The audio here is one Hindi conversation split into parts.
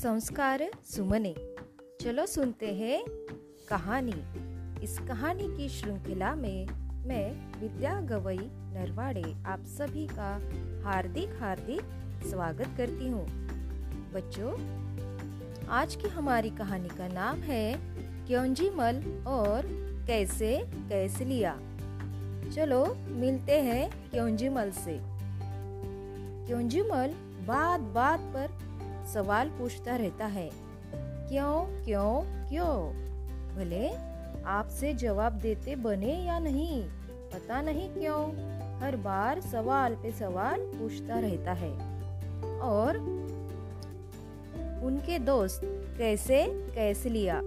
संस्कार सुमने। चलो सुनते हैं कहानी। इस कहानी की श्रृंखला में मैं, विद्या गवई नरवाड़े, आप सभी का हार्दिक हार्दिक स्वागत करती हूँ। बच्चों, आज की हमारी कहानी का नाम है क्योंजी मल और कैसे कैसे लिया। चलो मिलते हैं क्योंजी मल से। क्योंजी मल बात बात पर सवाल पूछता रहता है, क्यों क्यों क्यों? भले आपसे जवाब देते बने या नहीं, पता नहीं क्यों? हर बार सवाल पे सवाल पूछता रहता है। और उनके दोस्त, कैसे कैसे लिया?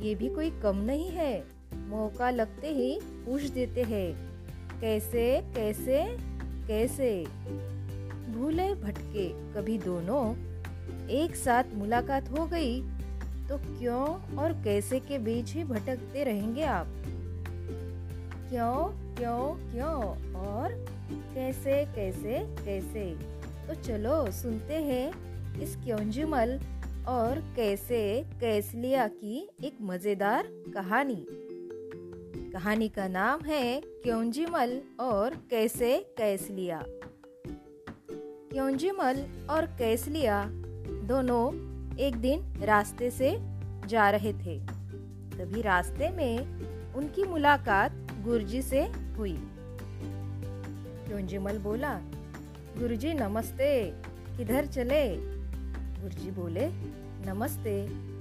ये भी कोई कम नहीं है। मौका लगते ही पूछ देते हैं। कैसे कैसे कैसे? भूले भटके कभी दोनों एक साथ मुलाकात हो गई तो क्यों और कैसे के बीच ही भटकते रहेंगे आप? क्यों क्यों क्यों और कैसे कैसे कैसे? तो चलो, सुनते हैं इस क्योंजुमल और कैसे कैसलिया की एक मज़ेदार कहानी। कहानी का नाम है क्योंजिमल और कैसे कैसलिया। क्योंजिमल और कैसलिया दोनों एक दिन रास्ते से जा रहे थे। तभी रास्ते में उनकी मुलाकात गुरुजी से हुई। क्योंजिमल बोला, गुरुजी, नमस्ते, किधर चले? गुरुजी बोले, नमस्ते,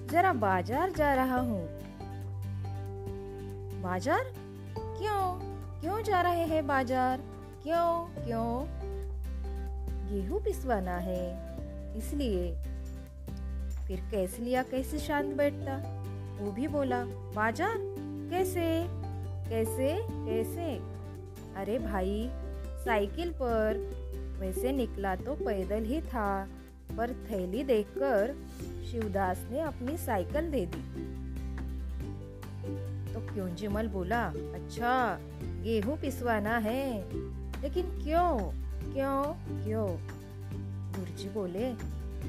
जरा बाज़ार जा रहा हूँ। बाज़ार? क्यों? क्यों जा रहे हैं बाज़ार? क्यों? क्यों? गेहूँ पिसवाना है, इसलिए फिर कैसे लिया, कैसे शांत बैठता? वो भी बोला, बाज़ार, कैसे? कैसे? कैसे? अरे भाई, साइकिल पर। वैसे निकला तो पैदल ही था, पर थैली देखकर शिवदास ने अपनी साइकिल दे दी। तो क्यों जिमल बोला अच्छा गेहूँ पिसवाना है। लेकिन क्यों? क्यों? क्यों? गुरुजी बोले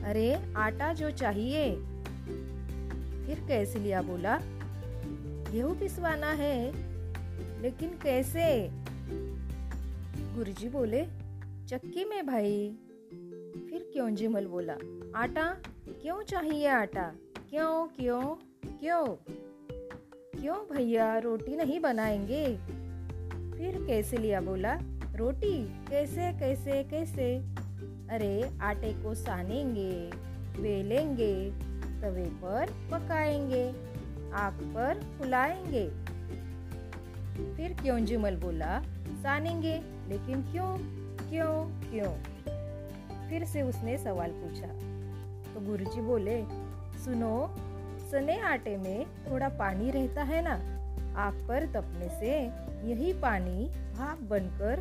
अरे, आटा जो चाहिए। फिर कैसे लिया बोला? गेहूँ पिसवाना है, लेकिन कैसे? गुरुजी बोले, चक्की में भाई। फिर क्यों जिमल बोला, आटा? क्यों चाहिए आटा? क्यों क्यों क्यों? क्यों भैया, रोटी नहीं बनाएँगे? फिर कैसे लिया बोला, रोटी? कैसे कैसे कैसे? अरे आटे को सानेंगे, बेलेंगे, तवे पर पकाएँगे, आग पर फुलाएँगे। फिर क्यों जुमल बोला, सानेंगे, लेकिन क्यों क्यों क्यों? फिर से उसने सवाल पूछा। तो गुरुजी बोले, सुनो, सने आटे में थोड़ा पानी रहता है ना, आग पर तपने से यही पानी भाप बनकर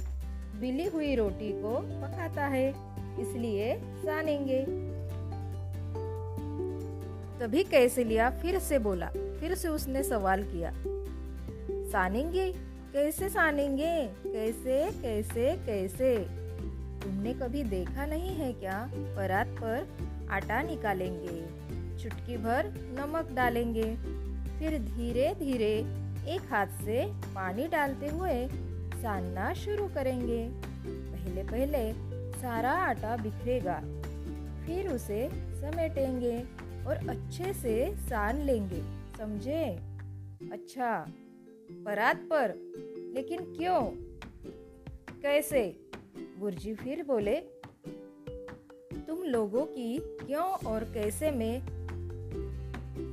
बिली हुई रोटी को पकाता है। इसलिए सानेंगे। तभी कैसे लिया फिर से बोला, फिर से उसने सवाल किया, सानेंगे? कैसे सानेंगे? कैसे कैसे कैसे? तुमने कभी देखा नहीं है क्या? परात पर आटा निकालेंगे, चुटकी भर नमक डालेंगे, फिर धीरे धीरे एक हाथ से पानी डालते हुए सानना शुरू करेंगे। पहले पहले सारा आटा बिखरेगा। फिर उसे समेटेंगे और अच्छे से सान लेंगे, समझे? अच्छा परात पर, लेकिन क्यों? कैसे? गुरजी फिर बोले, तुम लोगों की क्यों और कैसे में?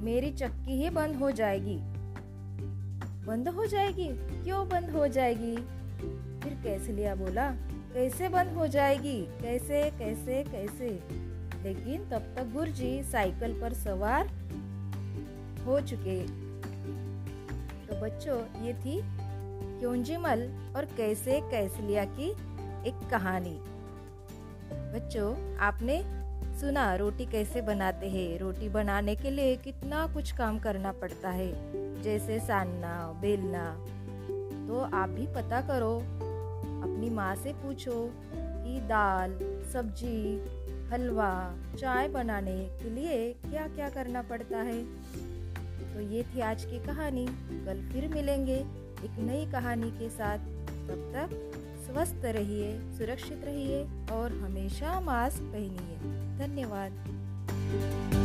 मेरी चक्की ही बंद हो जाएगी। बंद हो जाएगी? क्यों बंद हो जाएगी? फिर कैसे लिया बोला कैसे बंद हो जाएगी? कैसे कैसे कैसे? लेकिन तब तक गुरुजी साइकिल पर सवार हो चुके। तो बच्चों, ये थी क्योंजिमल और कैसे कैसलिया की एक कहानी। बच्चों, आपने सुना रोटी कैसे बनाते हैं? रोटी बनाने के लिए कितना कुछ काम करना पड़ता है, जैसे सानना, बेलना। तो आप भी पता करो अपनी माँ से पूछो कि दाल, सब्ज़ी, हलवा, चाय बनाने के लिए क्या क्या करना पड़ता है? तो ये थी आज की कहानी। कल फिर मिलेंगे एक नई कहानी के साथ। तब तक स्वस्थ रहिए, सुरक्षित रहिए और हमेशा मास्क पहनिए। धन्यवाद।